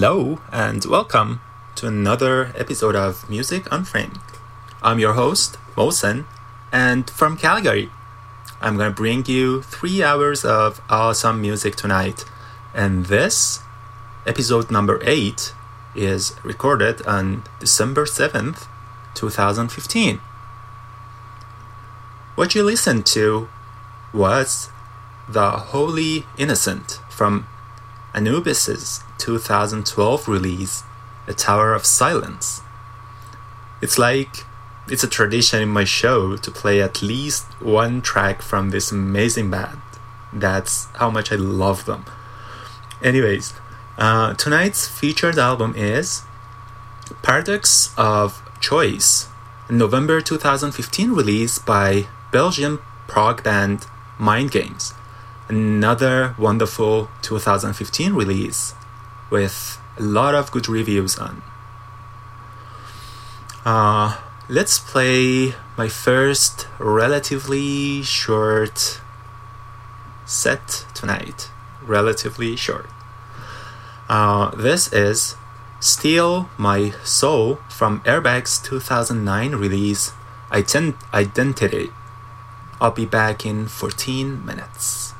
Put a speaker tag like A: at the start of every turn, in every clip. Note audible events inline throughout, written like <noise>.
A: Hello, and welcome to another episode of Music Unframed. I'm your host, Mosen, and from Calgary. I'm gonna bring you three hours of awesome music tonight, and this, episode number eight, is recorded on December 7th, 2015. What you listened to was The Holy Innocent from Anubis's 2012 release, A Tower of Silence. It's like it's a tradition in my show to play at least one track from this amazing band. That's how much I love them. Anyways, uh, tonight's featured album is Paradox of Choice, November 2015 release by Belgian prog band Mind Games. Another wonderful 2015 release with a lot of good reviews on. Uh, let's play my first relatively short set tonight. Relatively short. Uh, this is Steal My Soul from Airbag's 2009 release Ident- Identity. I'll be back in 14 minutes.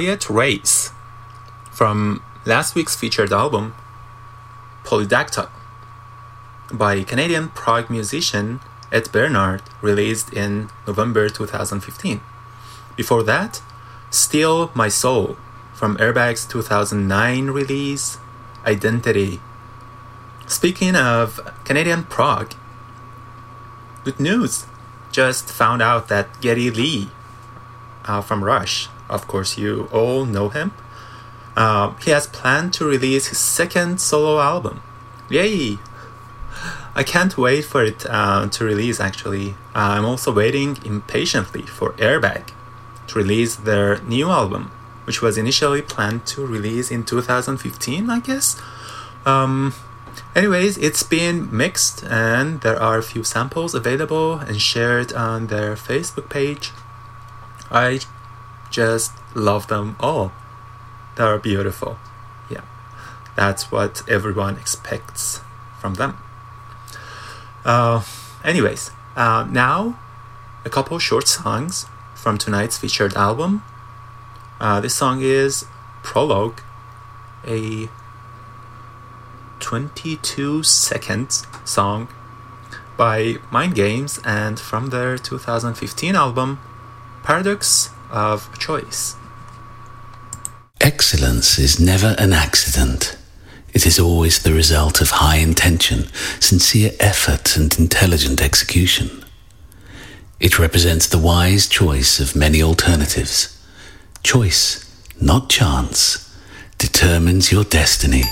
A: Quiet Race from last week's featured album, Polydactyl, by Canadian prog musician Ed Bernard, released in November 2015. Before that, Steal My Soul from Airbag's 2009 release, Identity. Speaking of Canadian prog, good news! Just found out that Geddy Lee uh, from Rush, of course, you all know him. Uh, he has planned to release his second solo album. Yay! I can't wait for it uh, to release actually. Uh, I'm also waiting impatiently for Airbag to release their new album, which was initially planned to release in 2015, I guess. Um, anyways, it's been mixed, and there are a few samples available and shared on their Facebook page. I just love them all. They are beautiful. Yeah, that's what everyone expects from them. Uh, anyways, uh, now a couple short songs from tonight's featured album. Uh, this song is Prologue, a 22 second song by Mind Games and from their 2015 album Paradox of Choice.
B: Excellence is never an accident. It is always the result of high intention, sincere effort, and intelligent execution. It represents the wise choice of many alternatives. Choice, not chance, determines your destiny.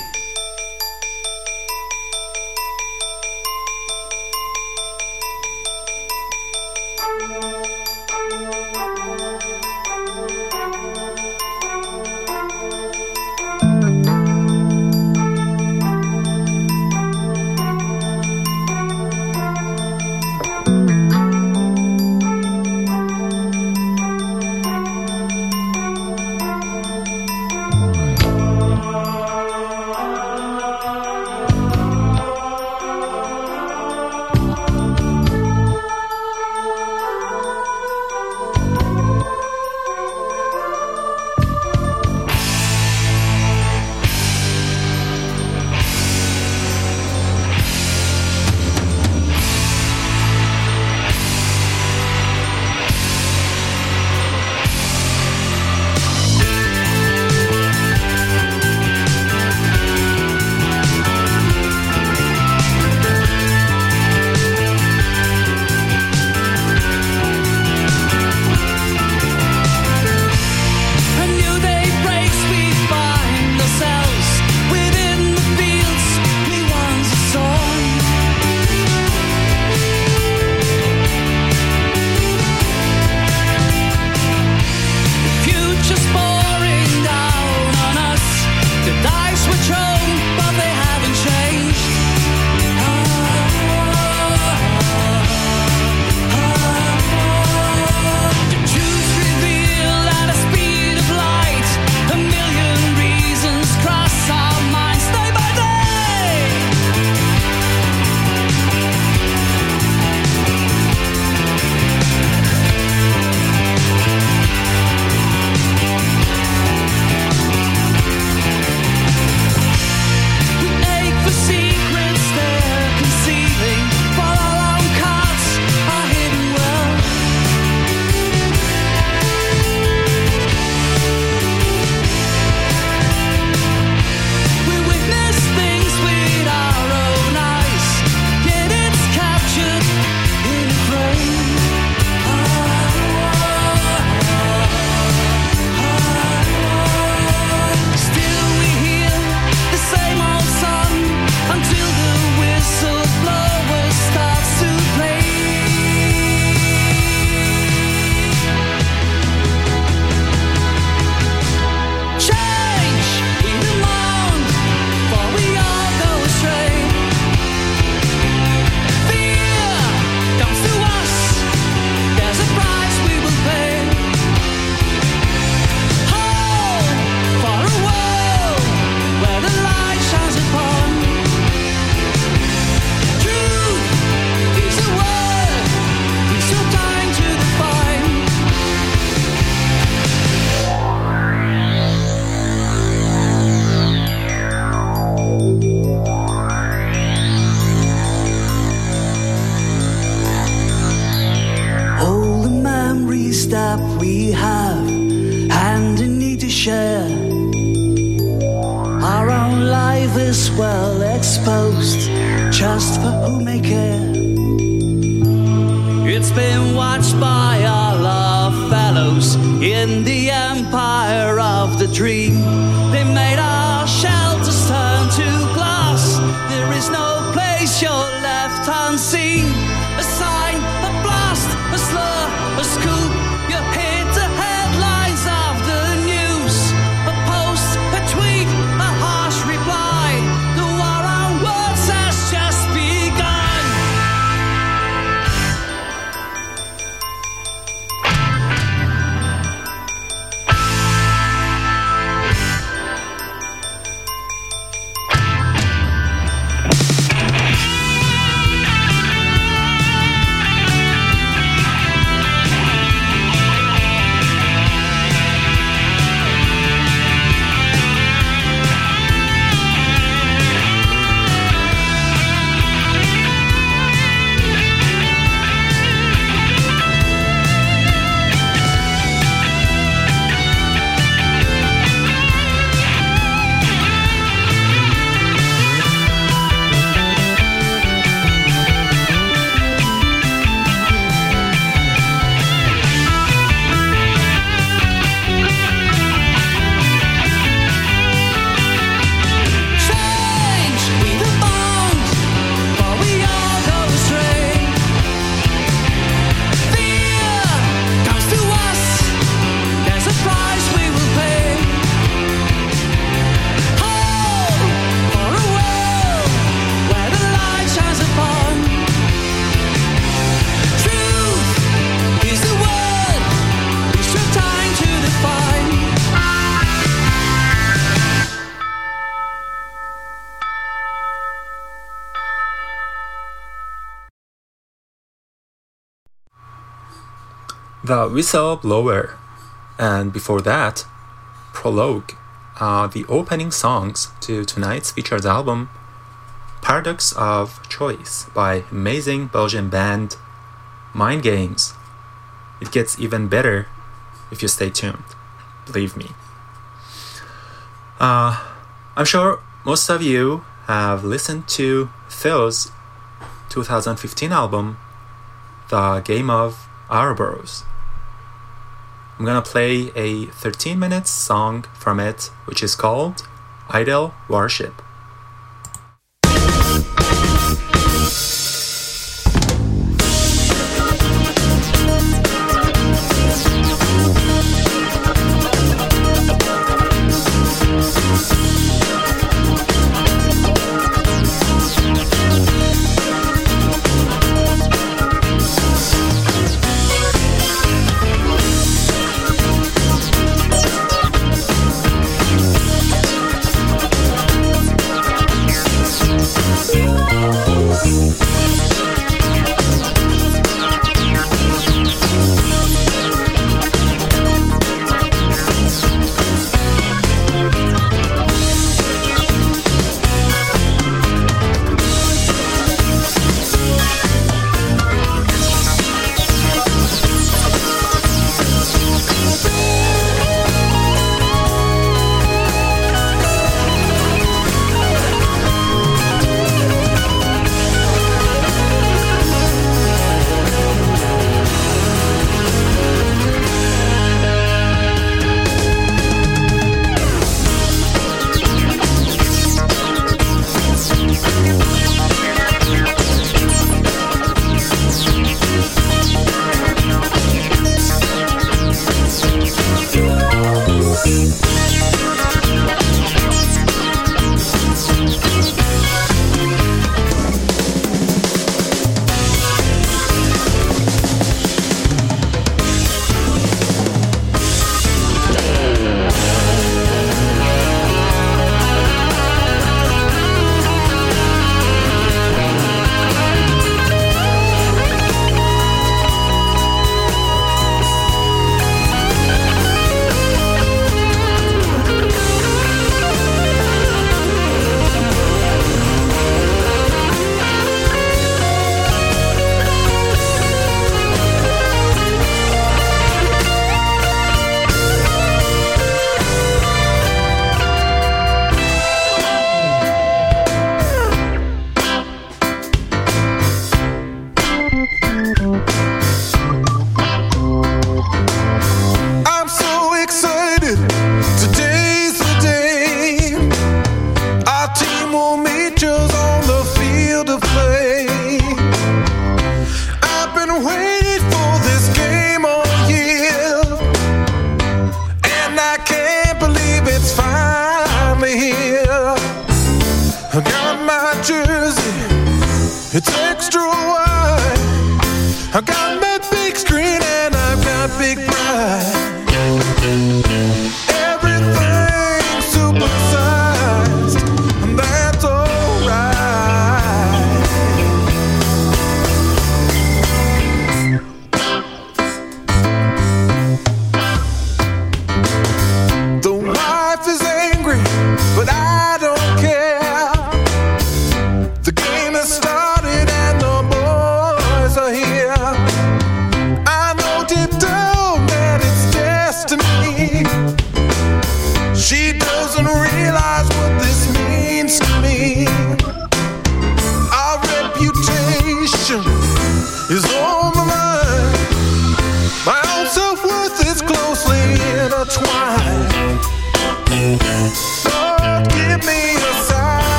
C: The
A: Whistleblower, and before that, Prologue, are the opening songs to tonight's featured album, Paradox of Choice by amazing Belgian band Mind Games. It gets even better if you stay tuned, believe me. Uh, I'm sure most of you have listened to Phil's 2015 album, The Game of Ouroboros. I'm gonna play a 13 minutes song from it, which is called Idol Worship.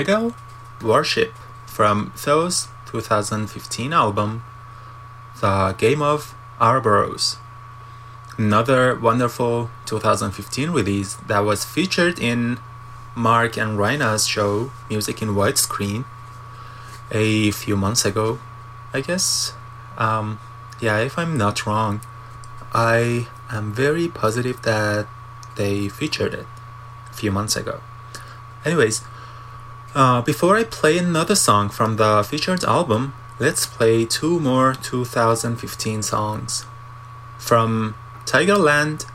D: Idol
A: Worship from Thill's 2015 album, The Game of Ouroboros. Another wonderful 2015 release that was featured in Mark and Raina's show Music in Widescreen a few months ago, I guess. Um, yeah, if I'm not wrong, I am very positive that they featured it a few months ago. Anyways, uh, before I play another song from the featured album, let's play two more 2015 songs. From Tigerland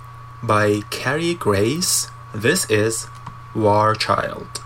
A: by Carrie Grace, this is War Child.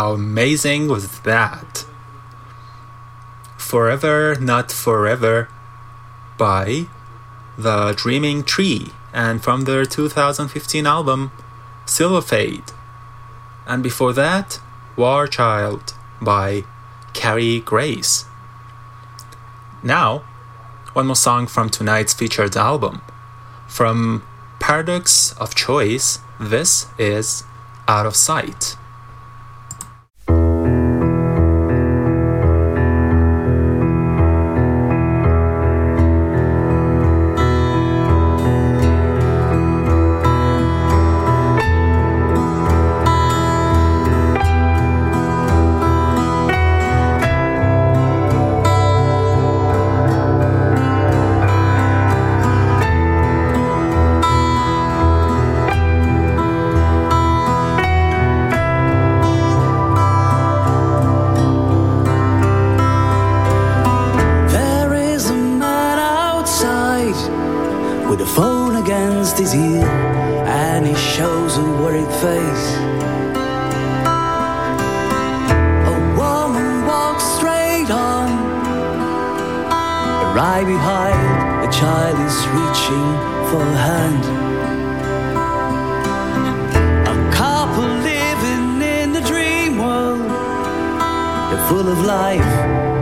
A: How amazing was that? Forever Not Forever by The Dreaming Tree and from their 2015 album Silver Fade. And before that, War Child by Carrie Grace. Now, one more song from tonight's featured album. From Paradox of Choice, this is Out of Sight.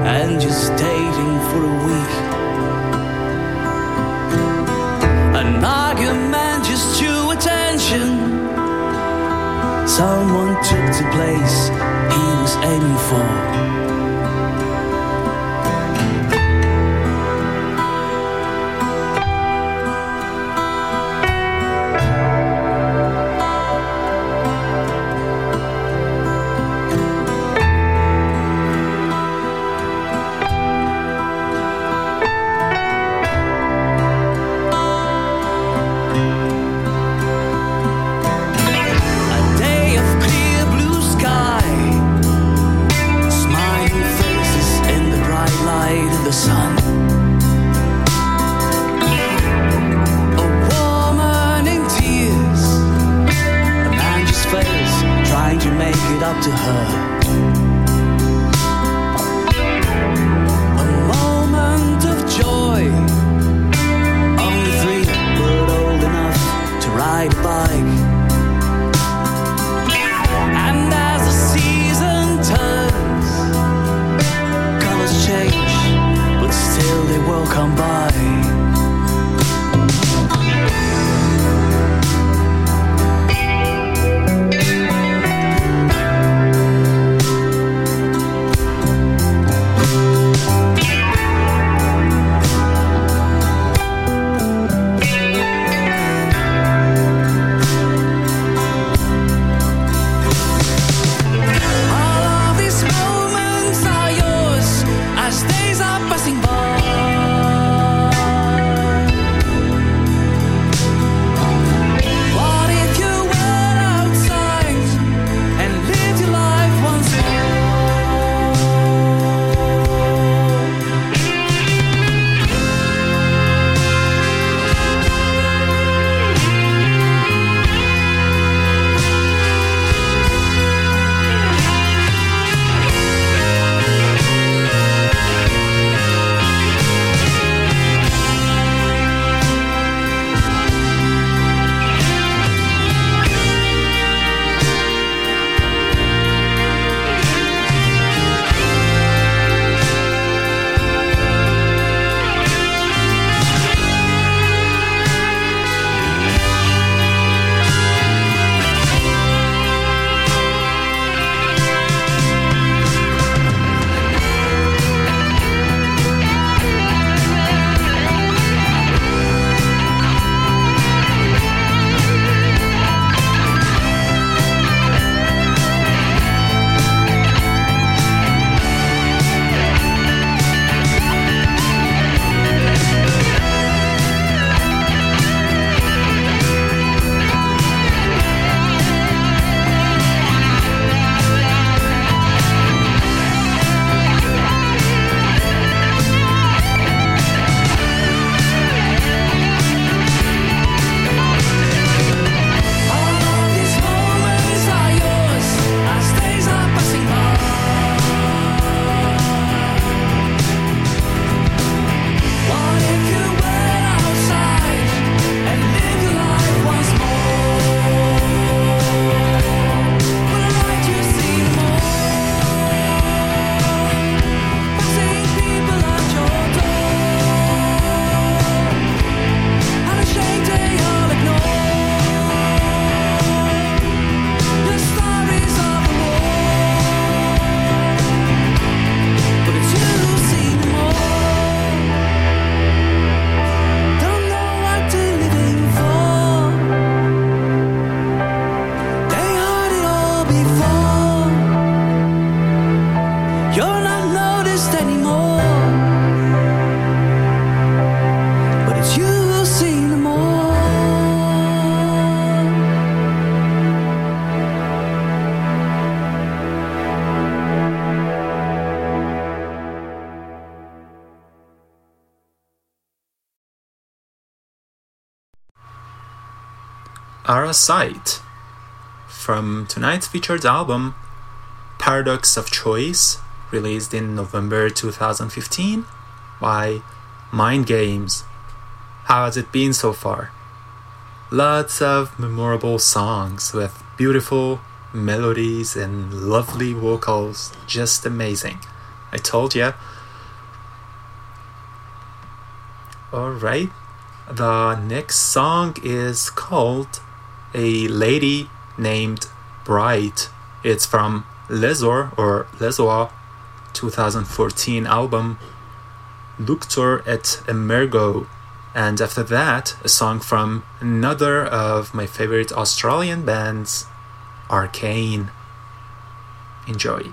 C: And just dating for a week. An argument just to attention. Someone took the place he was aiming for.
A: Sight from tonight's featured album Paradox of Choice, released in November 2015 by Mind Games. How has it been so far? Lots of memorable songs with beautiful melodies and lovely vocals. Just amazing. I told ya. Alright, the next song is called A Lady Named Bright. It's from Lesor or Lesoa 2014 album Luctor et Emergo. And after that, a song from another of my favorite Australian bands, Arcane. Enjoy.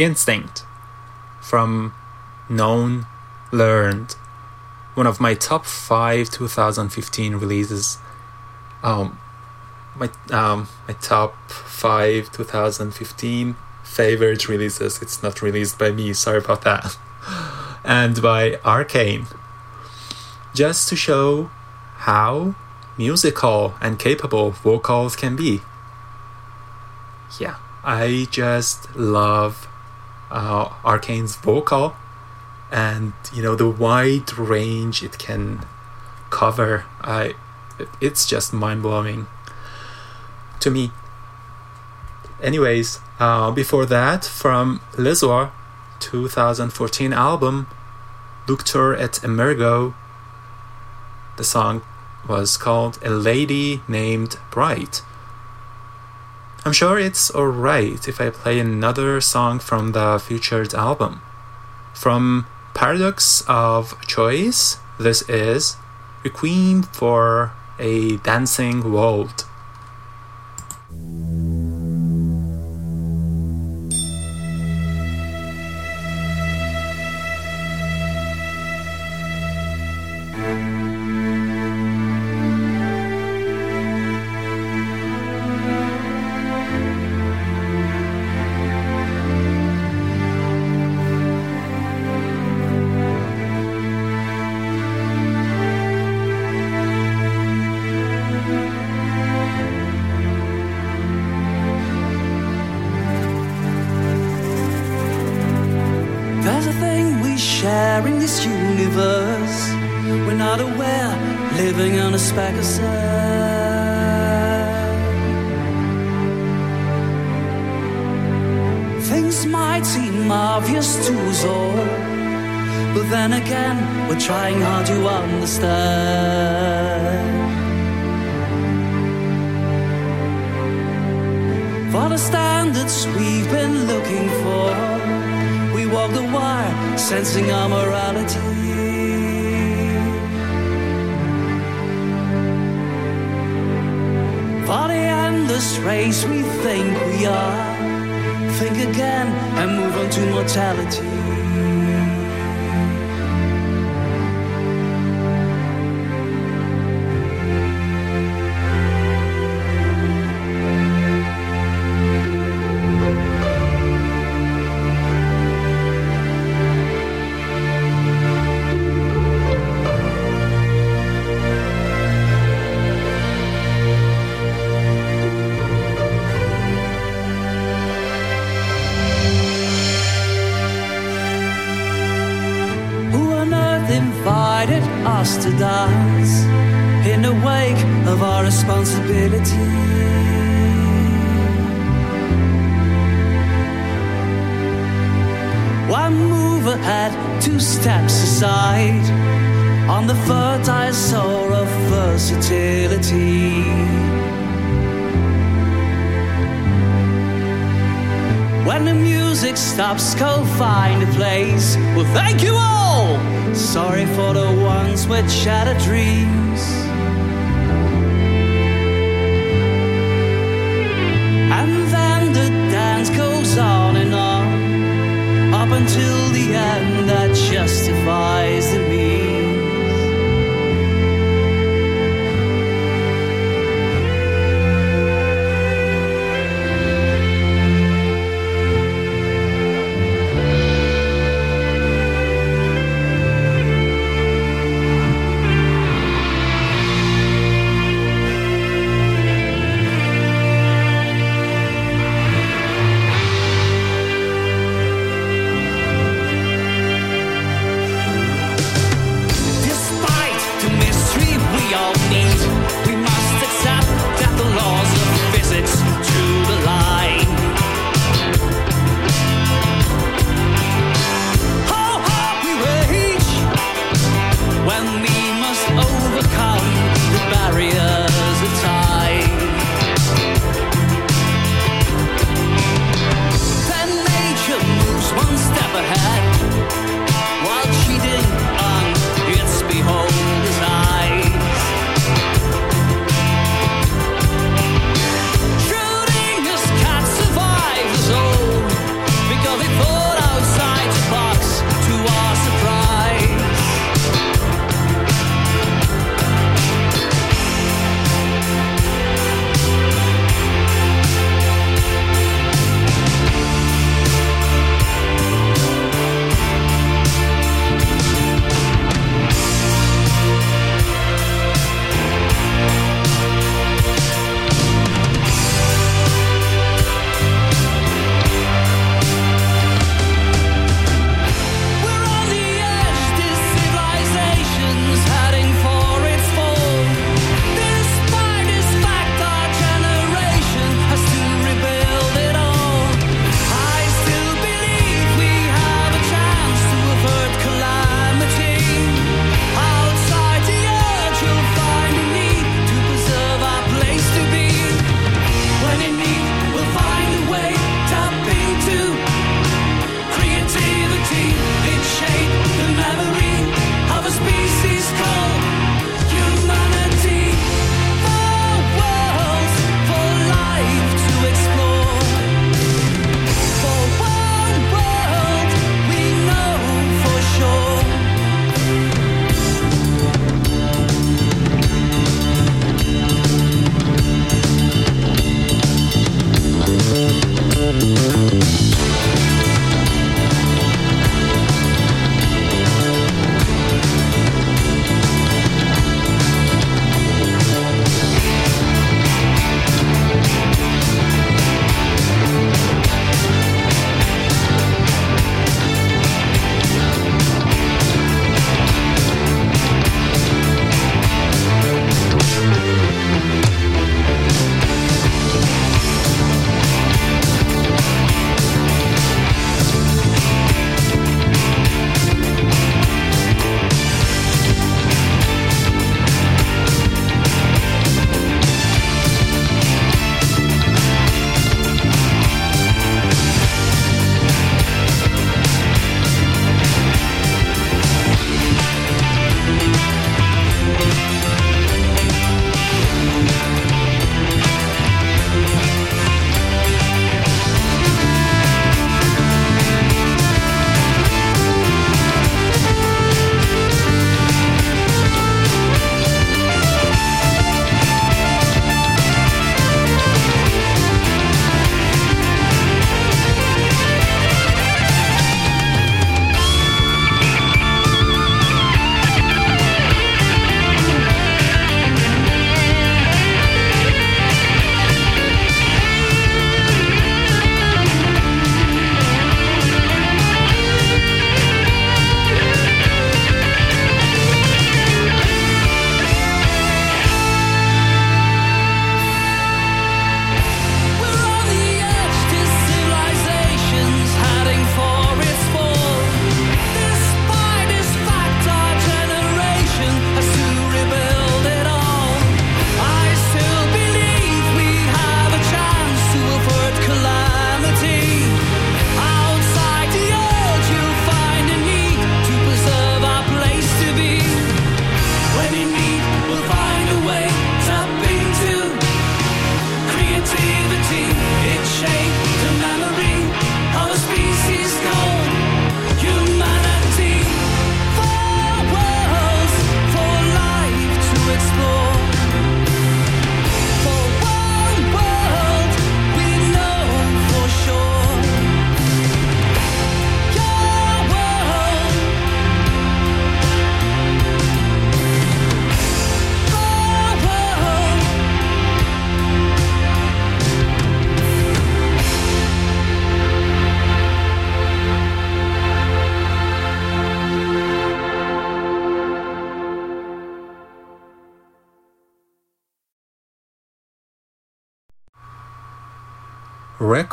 C: Instinct from Known Learned, one of my top five 2015 releases. Um, my um, my top five 2015 favorite releases. It's not released by me. Sorry about that. <laughs> And by Arcane, just to show how musical and capable vocals can be. Yeah, I just love uh, Arcane's vocal and you know the wide range it can cover. I, it's just mind blowing to me. Anyways, uh, before that, from Lesoir, 2014 album, Luctor et Emergo, the song was called A Lady Named Bright. I'm sure it's alright if I play another song from the featured album. From Paradox of Choice, this is Requiem for a Dancing World.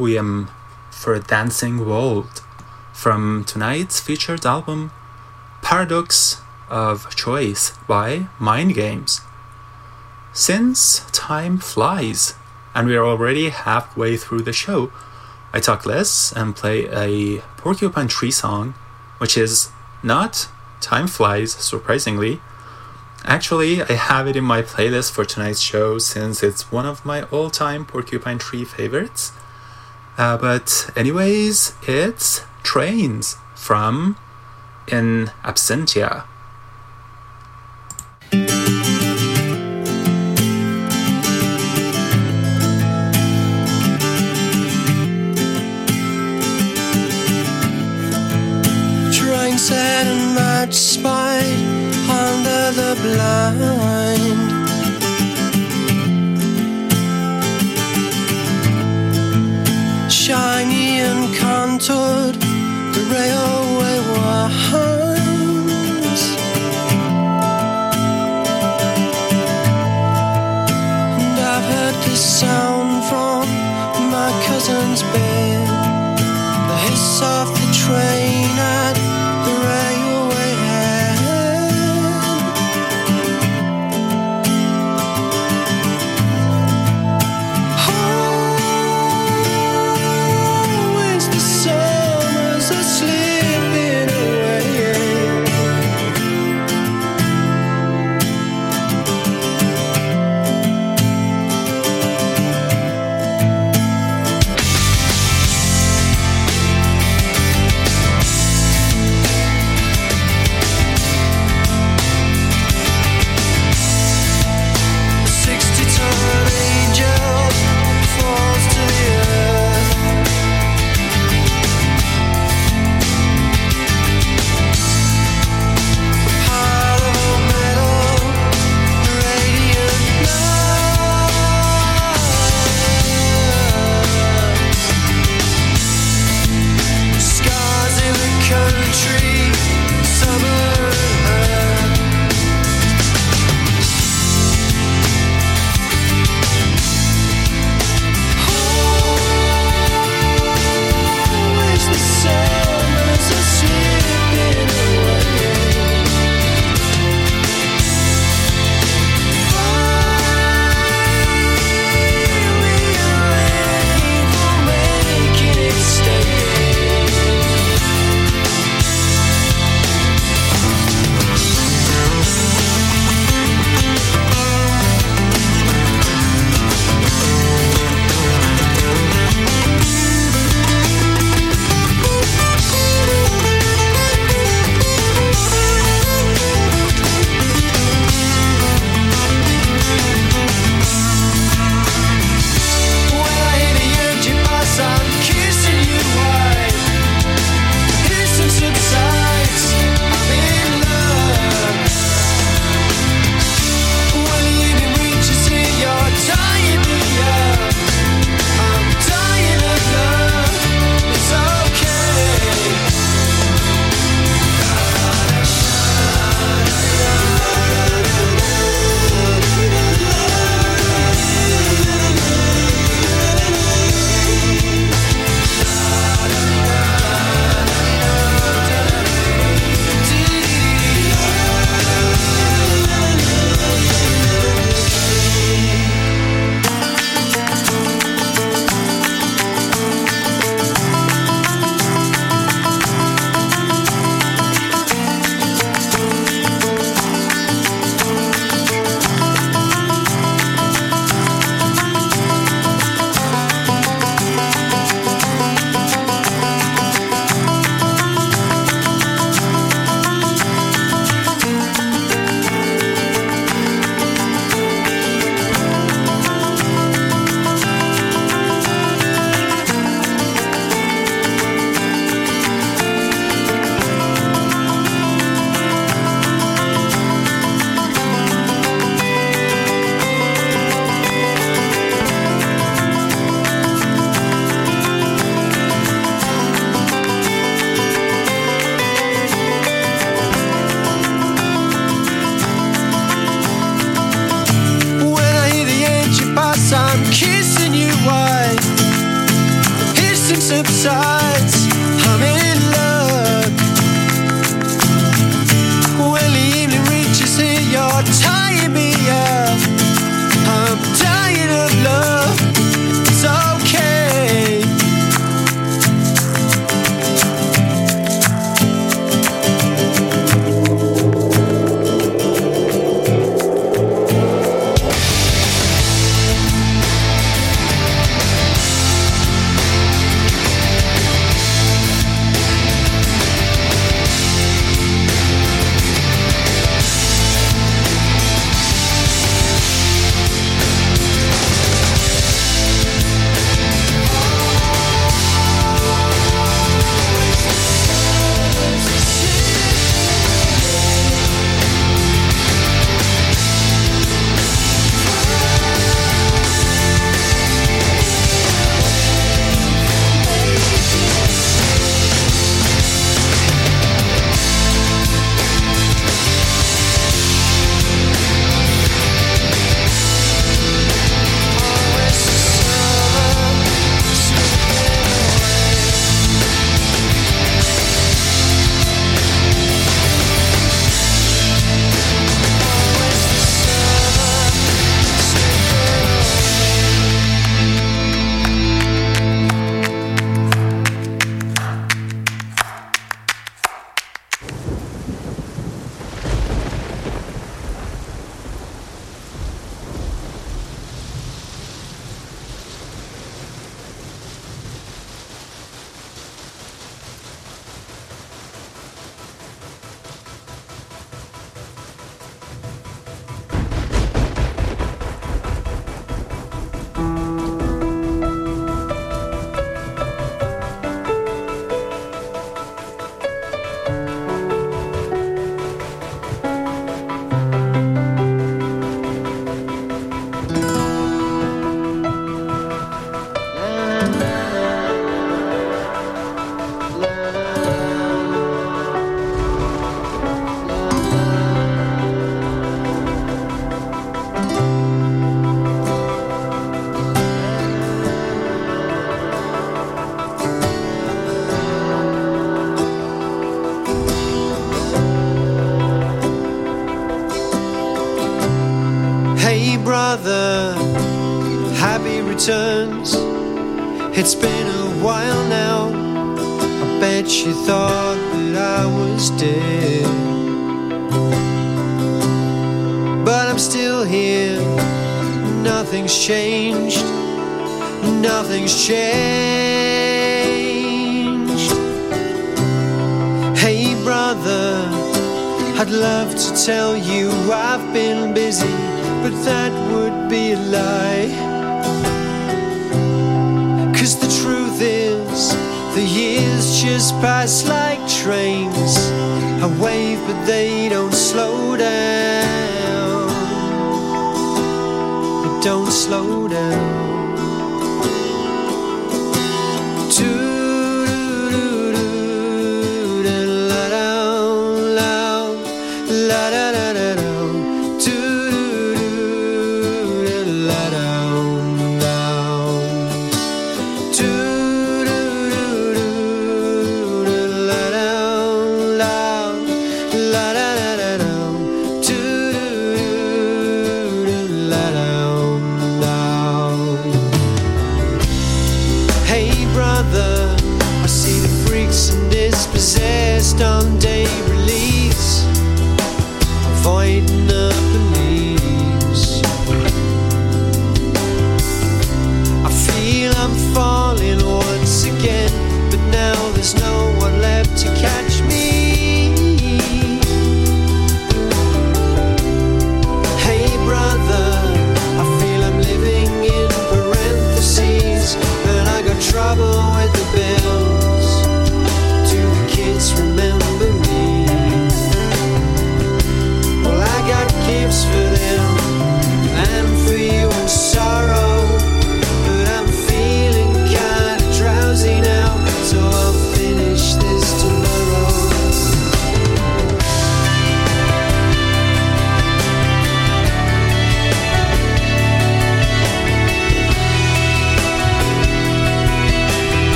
A: Requiem for a Dancing World from tonight's featured album Paradox of Choice by Mind Games. Since time flies and we are already halfway through the show, I talk less and play a Porcupine Tree song, which is not Time Flies, surprisingly. Actually, I have it in my playlist for tonight's show since it's one of my all time Porcupine Tree favorites. Uh, but, anyways, it's Trains from In Absentia.
E: Train set and match happy returns. It's been a while now. I bet you thought that I was dead. But I'm still here. Nothing's changed. Nothing's changed. Hey, brother. I'd love to tell you I've been busy, but that would be a lie. The years just pass like trains. I wave, but they don't slow down. They don't slow down.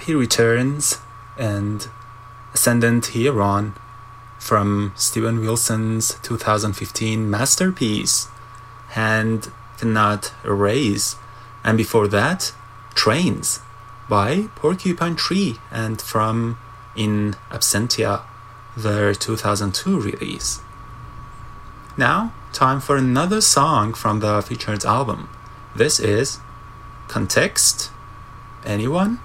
C: Happy Returns and Ascendant Here On from Steven Wilson's 2015 masterpiece, Hand Cannot Erase. And before that, Trains by Porcupine Tree and from In Absentia, their 2002 release. Now, time for another song from the featured album. This is Context. Anyone?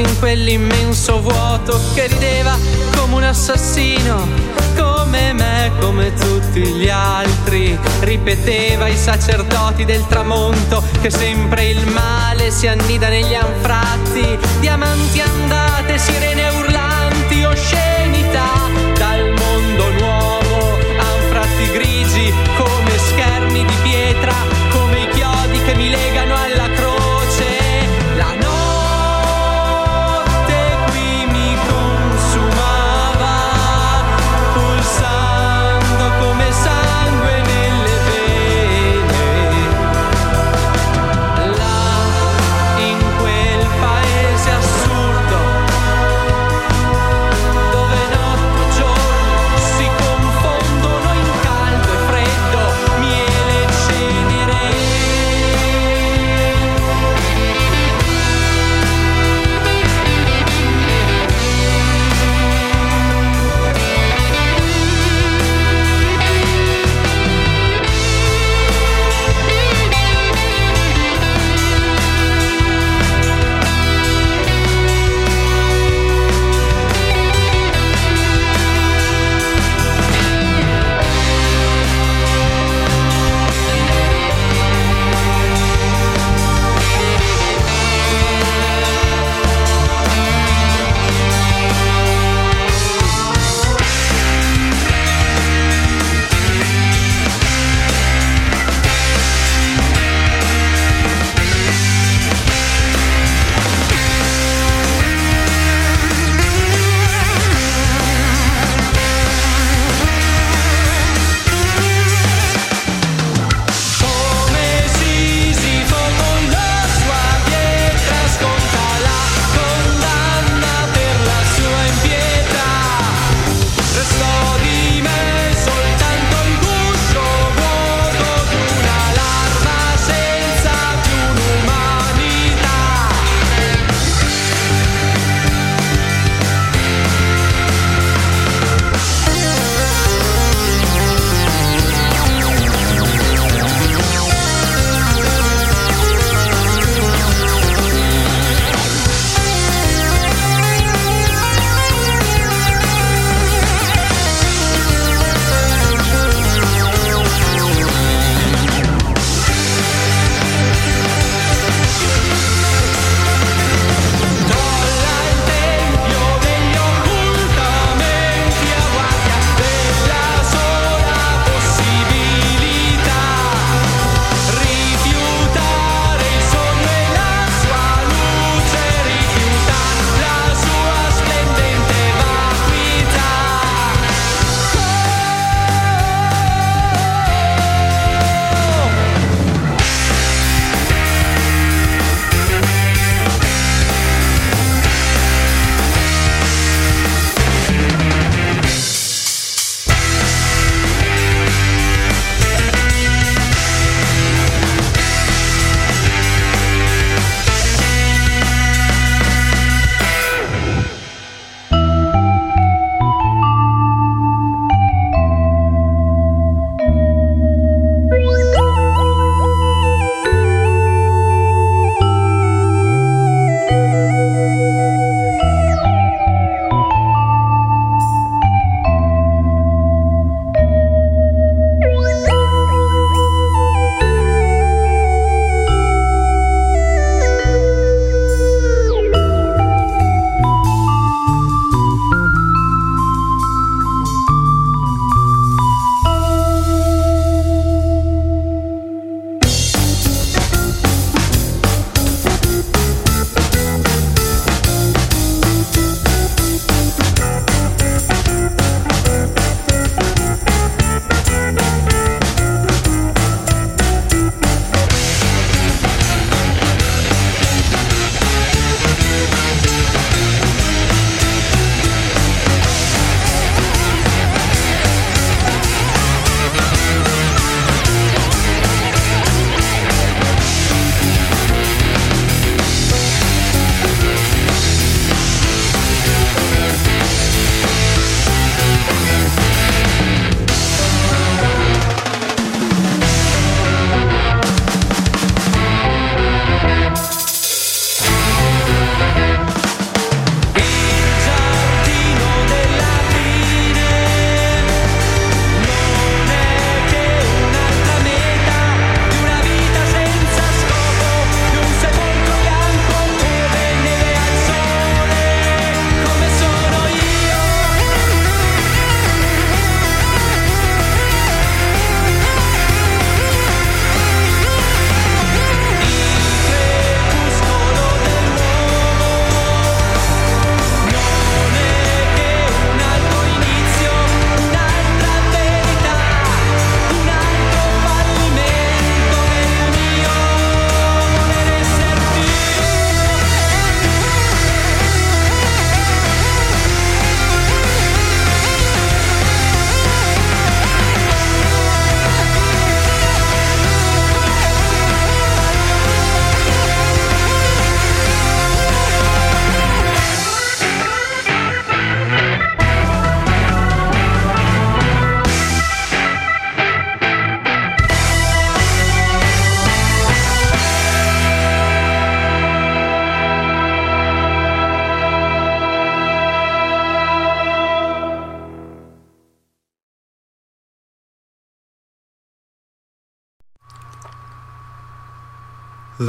F: Perdendosi in quell'immenso vuoto che rideva come un assassino, come me, come tutti gli altri. Ripeteva i sacerdoti del tramonto che sempre il male si annida negli anfratti, diamanti andate, sirene urlanti,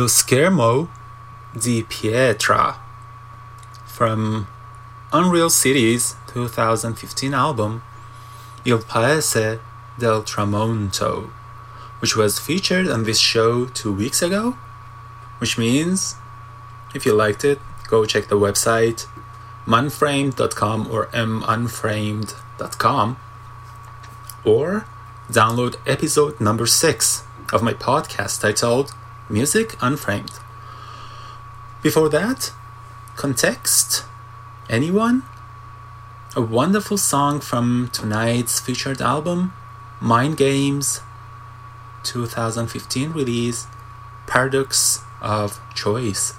A: Lo schermo di pietra from Unreal City's 2015 album Il Paese del Tramonto, which was featured on this show two weeks ago. Which means, if you liked it, go check the website munframed.com or munframed.com or download episode number six of my podcast titled Music Unframed. Before that, Context? Anyone? A wonderful song from tonight's featured album, Mind Games 2015 release, Paradox of Choice.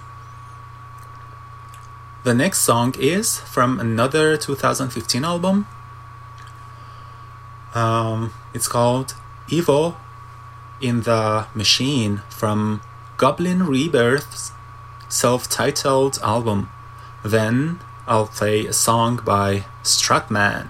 A: The next song is from another 2015 album. Um, it's called Evil in the Machine from Goblin Rebirth's self titled album. Then I'll play a song by Strutman.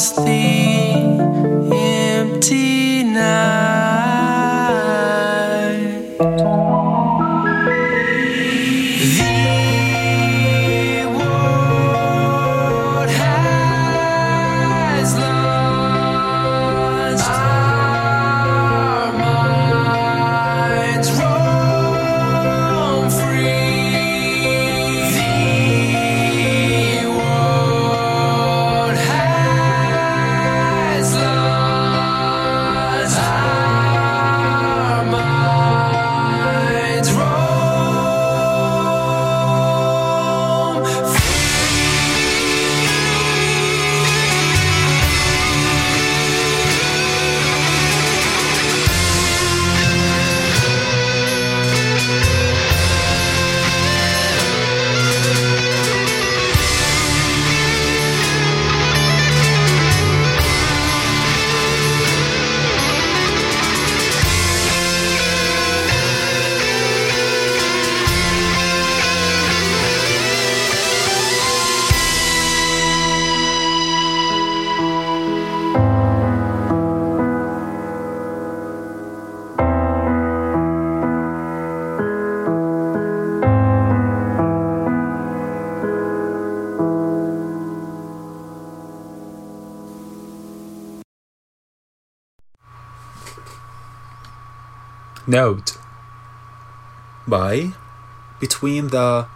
G: Across the
A: Note by Between the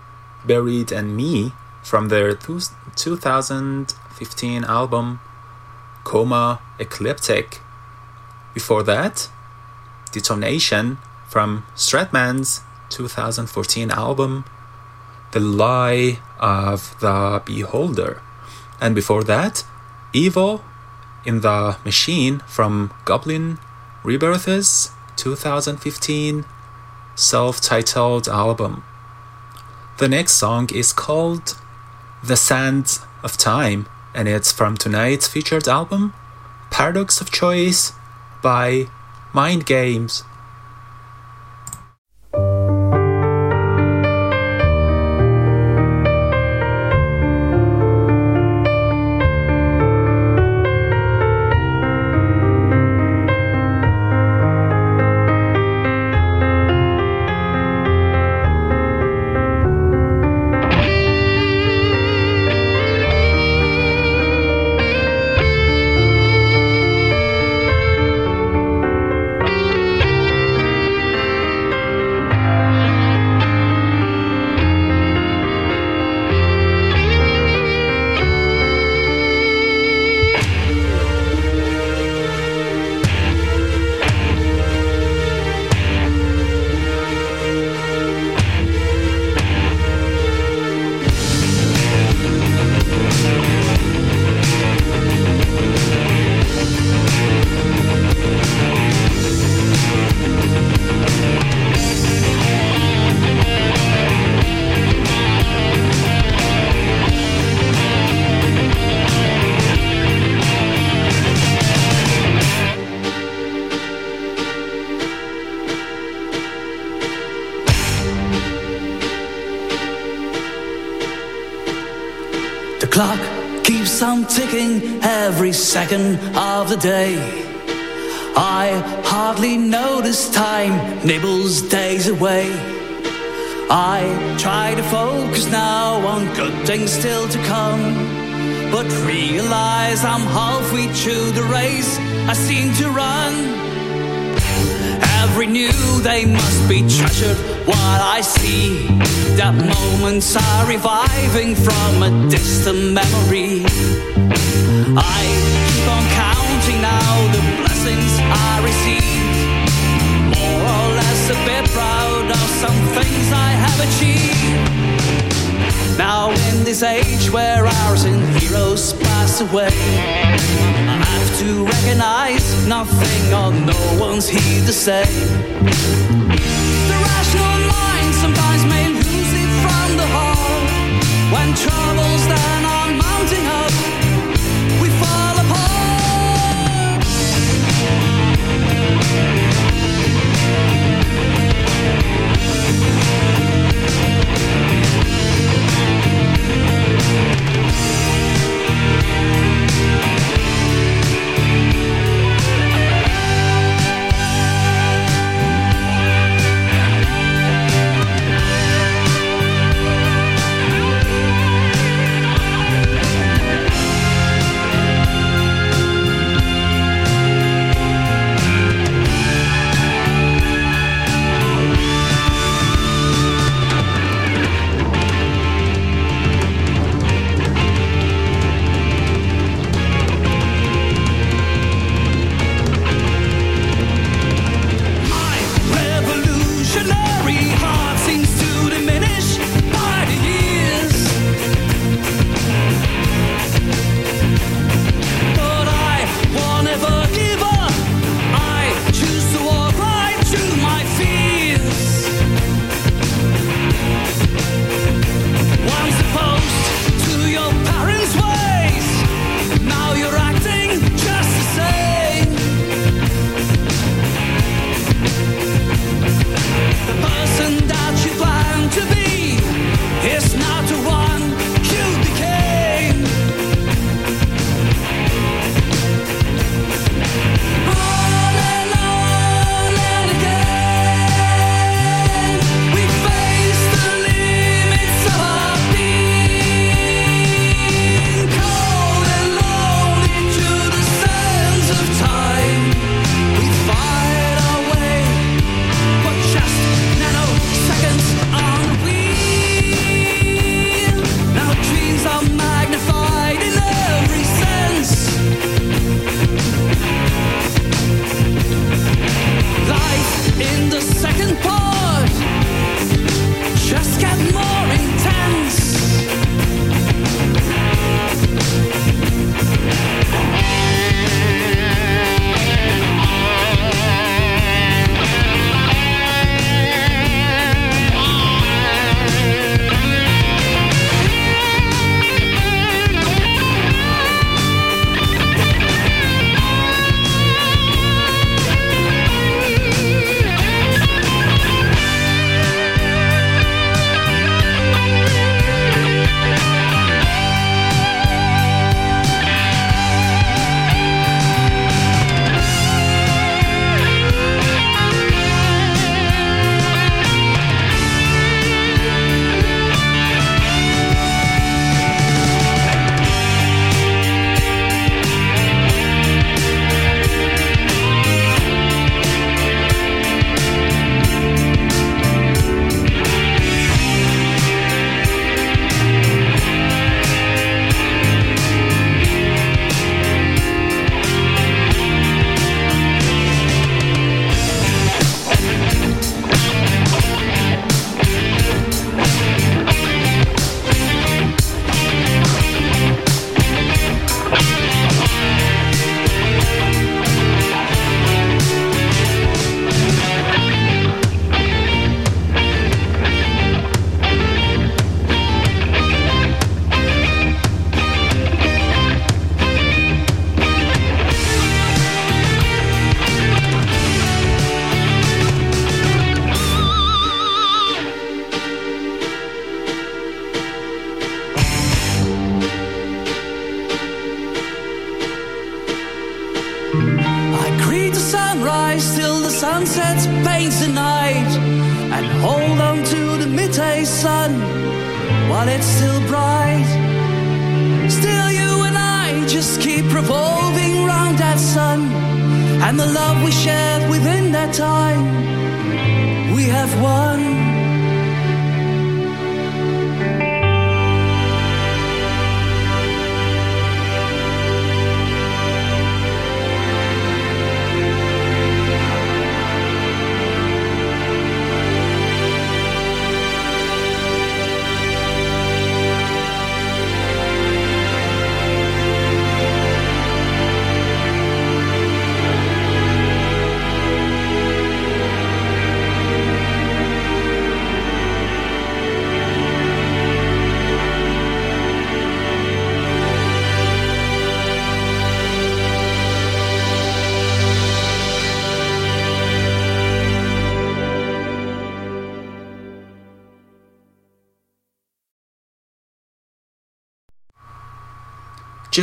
A: Buried and Me from their 2015 album Coma Ecliptic. Before that, Detonation from Stratman's 2014 album The Lie of the Beholder. And before that, Evil in the Machine from Goblin Rebirth's 2015 self titled album. The next song is called The Sands of Time and it's from tonight's featured album Paradox of Choice by Mind Games.
C: Focus now on good things still to come, but realize I'm halfway through the race I seem to run. Every new day must be treasured while I see that moments are reviving from a distant memory. I keep on counting now the blessings I receive. More or less a bit proud some things I have achieved. Now in this age where ours and heroes pass away, I have to recognize nothing or no one's here to say. The rational mind sometimes may lose it from the heart when troubles then are mounting up.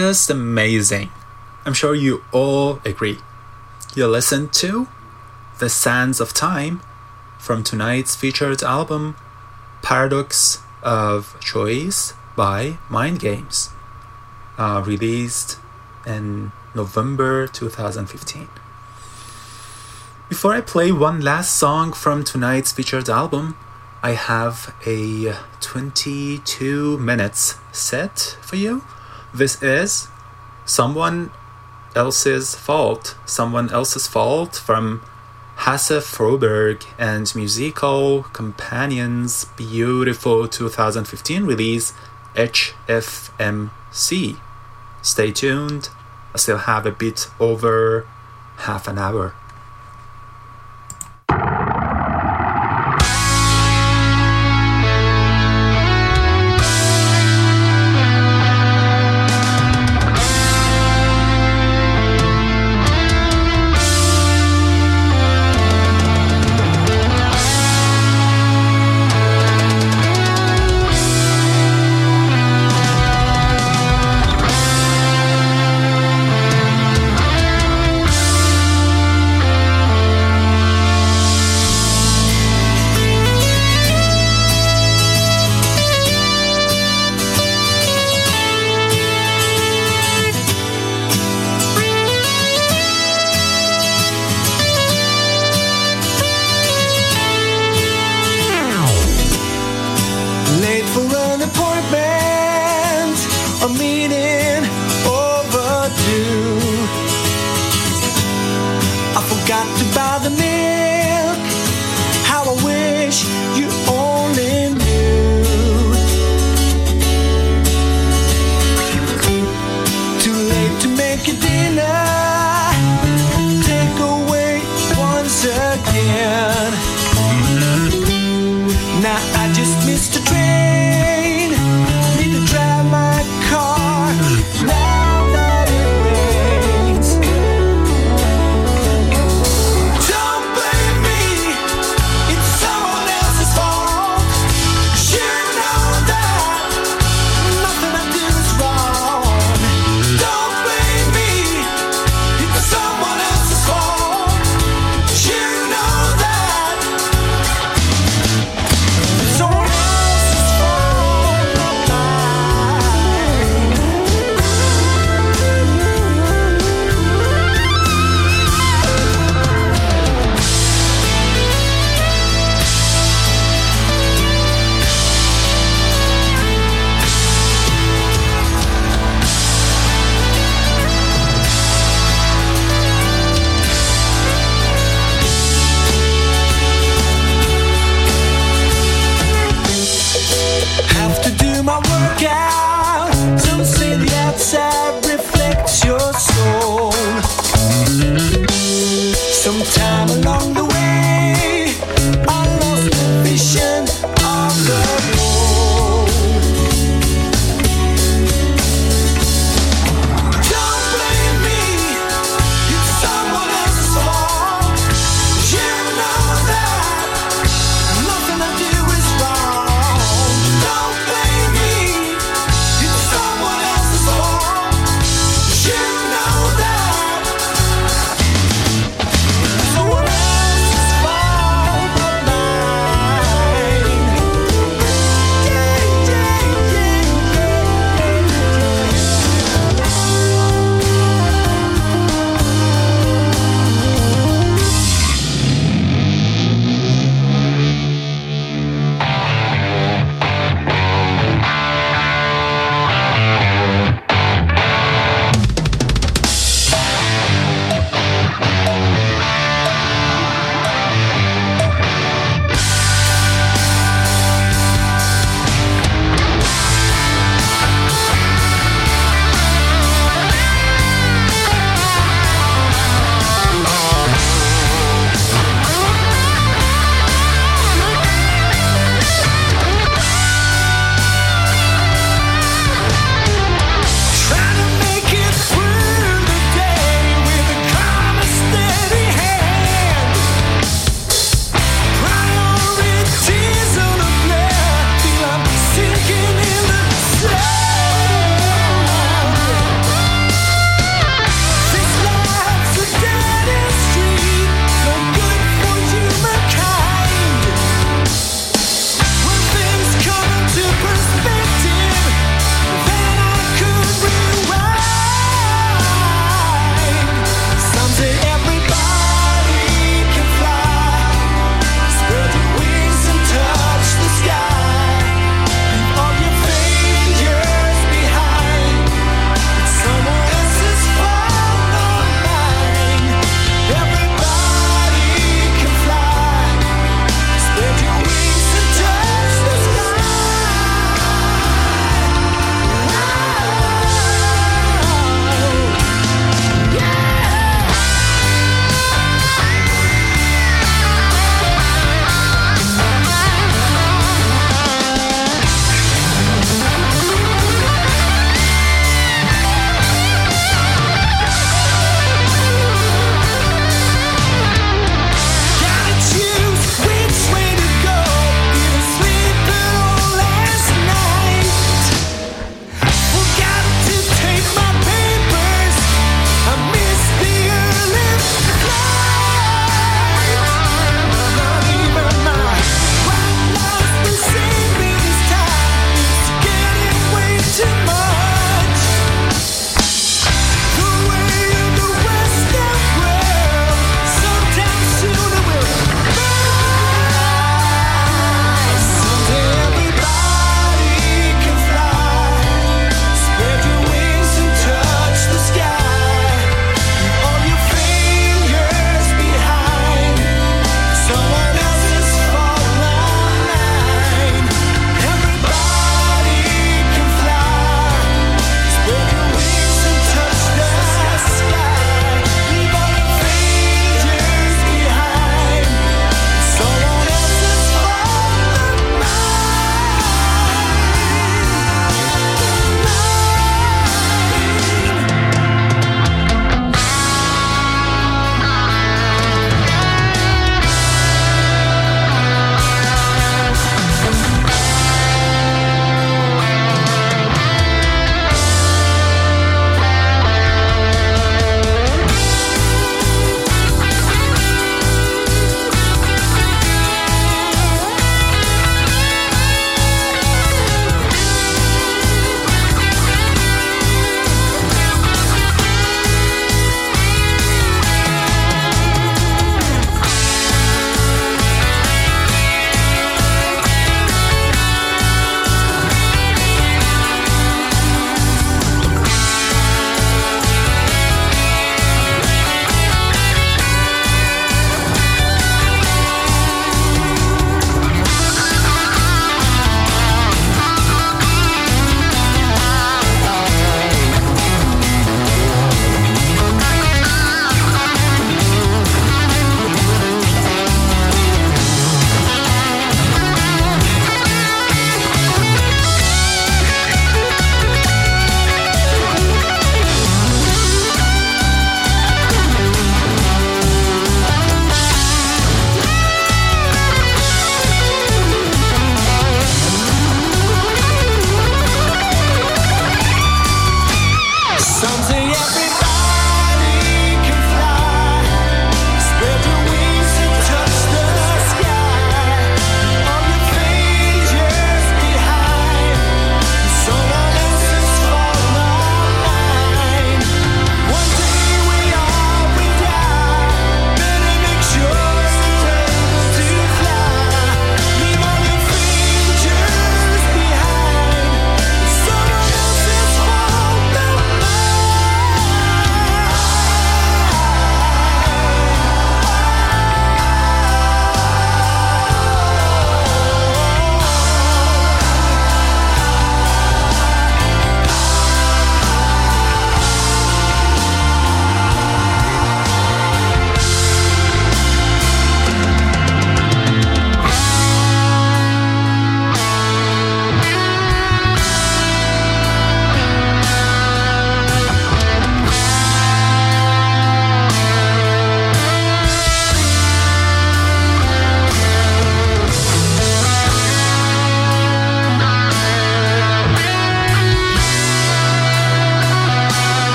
C: Just
A: amazing. I'm sure you all agree. You listened to The Sands of Time from tonight's featured album Paradox of Choice by Mind Games, uh, released in November 2015. Before I play one last song from tonight's featured album, I have a 22 minutes set for you. This is Someone Else's Fault, Someone Else's Fault from Hasse Froberg and Musical Companions' beautiful 2015 release HFMC. Stay tuned, I still have a bit over half an hour.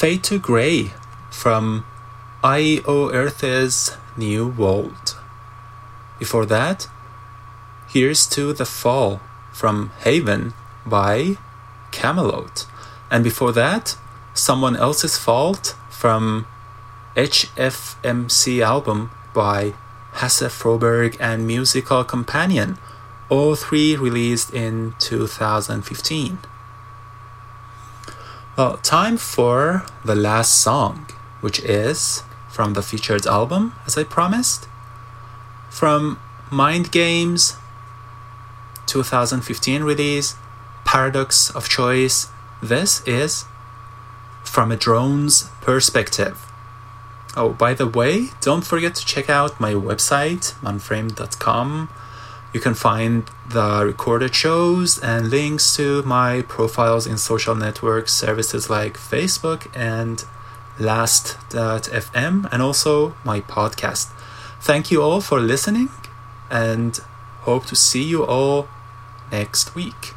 A: Fade to Grey from IO Earth's New World. Before that, Here's to the Fall from Haven by Kamelot. And before that, Someone Else's Fault from HFMC album by Hasse Froberg and Musical Companion, all three released in 2015. Well, time for the last song, which is from the featured album, as I promised. From Mind Games 2015 release, Paradox of Choice, this is From a Drone's Perspective. Oh, by the way, don't forget to check out my website, manframe.com. You can find the recorded shows and links to my profiles in social network services like Facebook and last.fm and also my podcast. Thank you all for listening and hope to see you all next week.